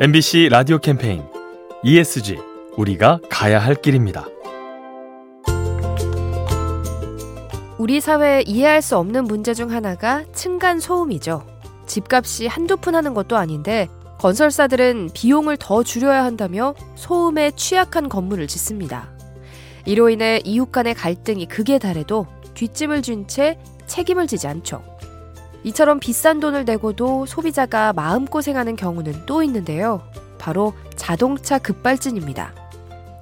MBC 라디오 캠페인 ESG 우리가 가야 할 길입니다. 우리 사회에 이해할 수 없는 문제 중 하나가 층간 소음이죠. 집값이 한두 푼 하는 것도 아닌데 건설사들은 비용을 더 줄여야 한다며 소음에 취약한 건물을 짓습니다. 이로 인해 이웃 간의 갈등이 극에 달해도 뒷짐을 진채 책임을 지지 않죠. 이처럼 비싼 돈을 내고도 소비자가 마음고생하는 경우는 또 있는데요. 바로 자동차 급발진입니다.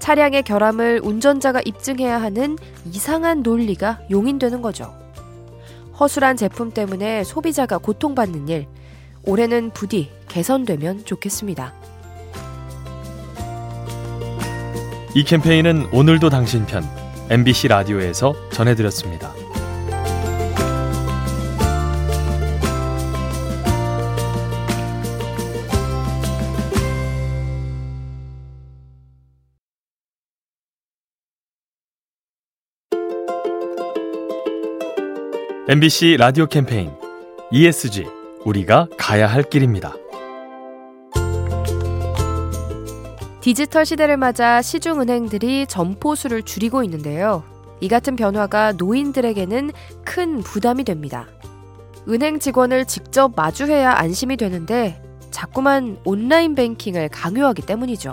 차량의 결함을 운전자가 입증해야 하는 이상한 논리가 용인되는 거죠. 허술한 제품 때문에 소비자가 고통받는 일, 올해는 부디 개선되면 좋겠습니다. 이 캠페인은 오늘도 당신 편 MBC 라디오에서 전해드렸습니다. MBC 라디오 캠페인 ESG 우리가 가야 할 길입니다. 디지털 시대를 맞아 시중 은행들이 점포 수를 줄이고 있는데요. 이 같은 변화가 노인들에게는 큰 부담이 됩니다. 은행 직원을 직접 마주해야 안심이 되는데 자꾸만 온라인 뱅킹을 강요하기 때문이죠.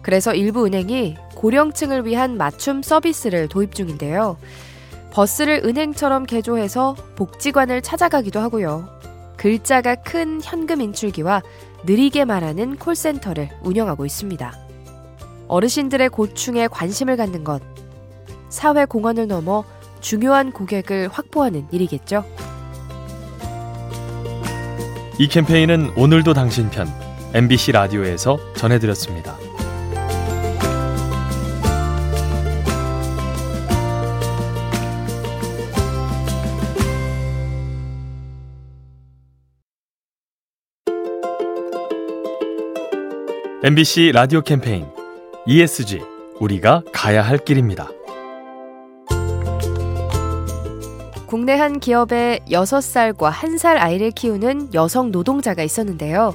그래서 일부 은행이 고령층을 위한 맞춤 서비스를 도입 중인데요. 버스를 은행처럼 개조해서 복지관을 찾아가기도 하고요. 글자가 큰 현금 인출기와 느리게 말하는 콜센터를 운영하고 있습니다. 어르신들의 고충에 관심을 갖는 것, 사회 공헌을 넘어 중요한 고객을 확보하는 일이겠죠. 이 캠페인은 오늘도 당신 편 MBC 라디오에서 전해드렸습니다. MBC 라디오 캠페인 ESG 우리가 가야 할 길입니다. 국내 한 기업에 6살과 1살 아이를 키우는 여성 노동자가 있었는데요.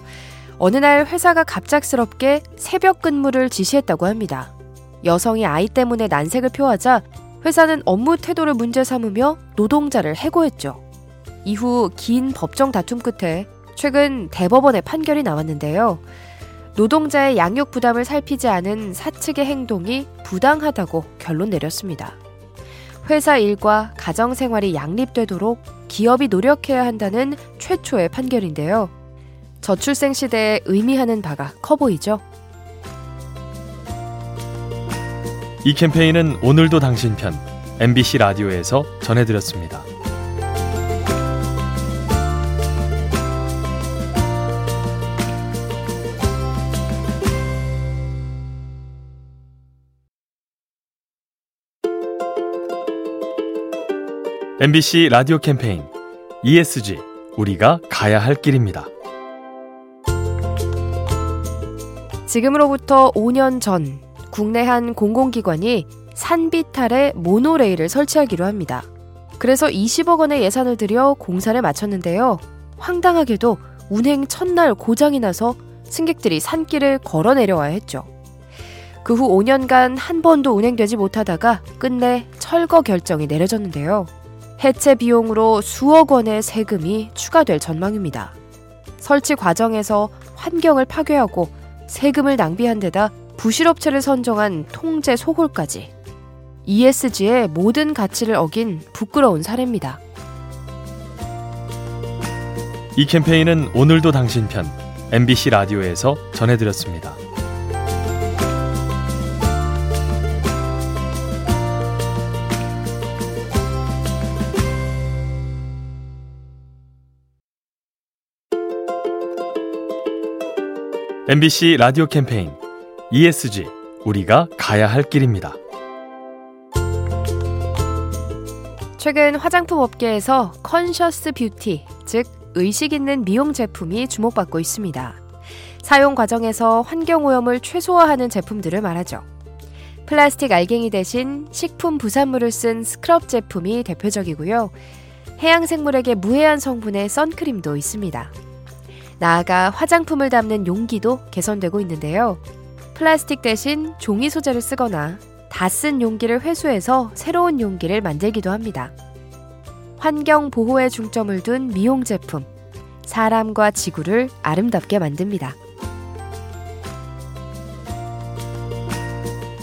어느 날 회사가 갑작스럽게 새벽 근무를 지시했다고 합니다. 여성이 아이 때문에 난색을 표하자 회사는 업무 태도를 문제 삼으며 노동자를 해고했죠. 이후 긴 법정 다툼 끝에 최근 대법원의 판결이 나왔는데요. 노동자의 양육 부담을 살피지 않은 사측의 행동이 부당하다고 결론 내렸습니다. 회사 일과 가정 생활이 양립되도록 기업이 노력해야 한다는 최초의 판결인데요. 저출생 시대에 의미하는 바가 커 보이죠? 이 캠페인은 오늘도 당신 편 MBC 라디오에서 전해드렸습니다. MBC 라디오 캠페인 ESG 우리가 가야 할 길입니다. 지금으로부터 5년 전 국내 한 공공기관이 산비탈에 모노레일을 설치하기로 합니다. 그래서 20억 원의 예산을 들여 공사를 마쳤는데요. 황당하게도 운행 첫날 고장이 나서 승객들이 산길을 걸어 내려와야 했죠. 그 후 5년간 한 번도 운행되지 못하다가 끝내 철거 결정이 내려졌는데요. 해체 비용으로 수억 원의 세금이 추가될 전망입니다. 설치 과정에서 환경을 파괴하고 세금을 낭비한 데다 부실업체를 선정한 통제 소홀까지 ESG의 모든 가치를 어긴 부끄러운 사례입니다. 이 캠페인은 오늘도 당신 편 MBC 라디오에서 전해드렸습니다. MBC 라디오 캠페인 ESG 우리가 가야 할 길입니다. 최근 화장품 업계에서 conscious beauty, 즉 의식 있는 미용 제품이 주목받고 있습니다. 사용 과정에서 환경 오염을 최소화하는 제품들을 말하죠. 플라스틱 알갱이 대신 식품 부산물을 쓴 스크럽 제품이 대표적이고요. 해양 생물에게 무해한 성분의 선크림도 있습니다. 나아가 화장품을 담는 용기도 개선되고 있는데요. 플라스틱 대신 종이 소재를 쓰거나 다 쓴 용기를 회수해서 새로운 용기를 만들기도 합니다. 환경 보호에 중점을 둔 미용 제품, 사람과 지구를 아름답게 만듭니다.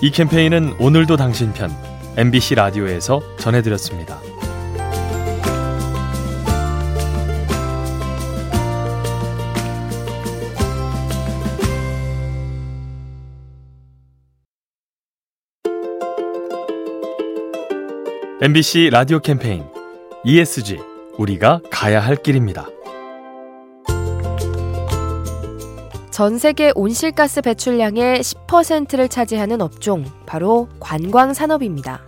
이 캠페인은 오늘도 당신 편 MBC 라디오에서 전해드렸습니다. MBC 라디오 캠페인 ESG 우리가 가야 할 길입니다. 전 세계 온실가스 배출량의 10%를 차지하는 업종, 바로 관광 산업입니다.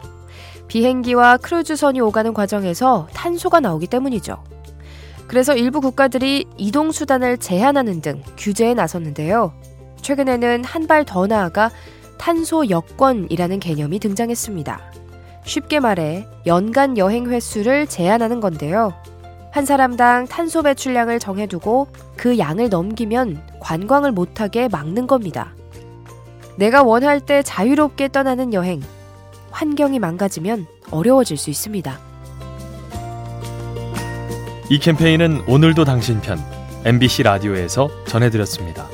비행기와 크루즈선이 오가는 과정에서 탄소가 나오기 때문이죠. 그래서 일부 국가들이 이동 수단을 제한하는 등 규제에 나섰는데요. 최근에는 한 발 더 나아가 탄소 여권이라는 개념이 등장했습니다. 쉽게 말해 연간 여행 횟수를 제한하는 건데요. 한 사람당 탄소 배출량을 정해두고 그 양을 넘기면 관광을 못하게 막는 겁니다. 내가 원할 때 자유롭게 떠나는 여행. 환경이 망가지면 어려워질 수 있습니다. 이 캠페인은 오늘도 당신 편 MBC 라디오에서 전해드렸습니다.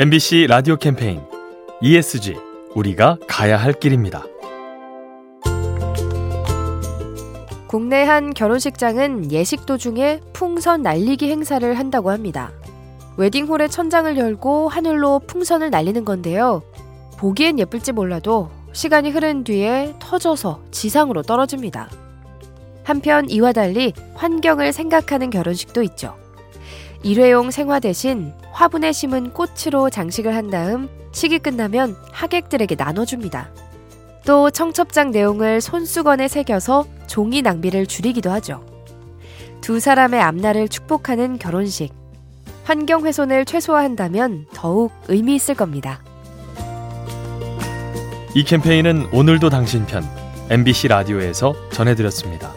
MBC 라디오 캠페인 ESG 우리가 가야 할 길입니다. 국내 한 결혼식장은 예식 도중에 풍선 날리기 행사를 한다고 합니다. 웨딩홀의 천장을 열고 하늘로 풍선을 날리는 건데요. 보기엔 예쁠지 몰라도 시간이 흐른 뒤에 터져서 지상으로 떨어집니다. 한편 이와 달리 환경을 생각하는 결혼식도 있죠. 일회용 생화 대신 화분에 심은 꽃으로 장식을 한 다음 식이 끝나면 하객들에게 나눠줍니다. 또 청첩장 내용을 손수건에 새겨서 종이 낭비를 줄이기도 하죠. 두 사람의 앞날을 축복하는 결혼식. 환경 훼손을 최소화한다면 더욱 의미 있을 겁니다. 이 캠페인은 오늘도 당신 편 MBC 라디오에서 전해드렸습니다.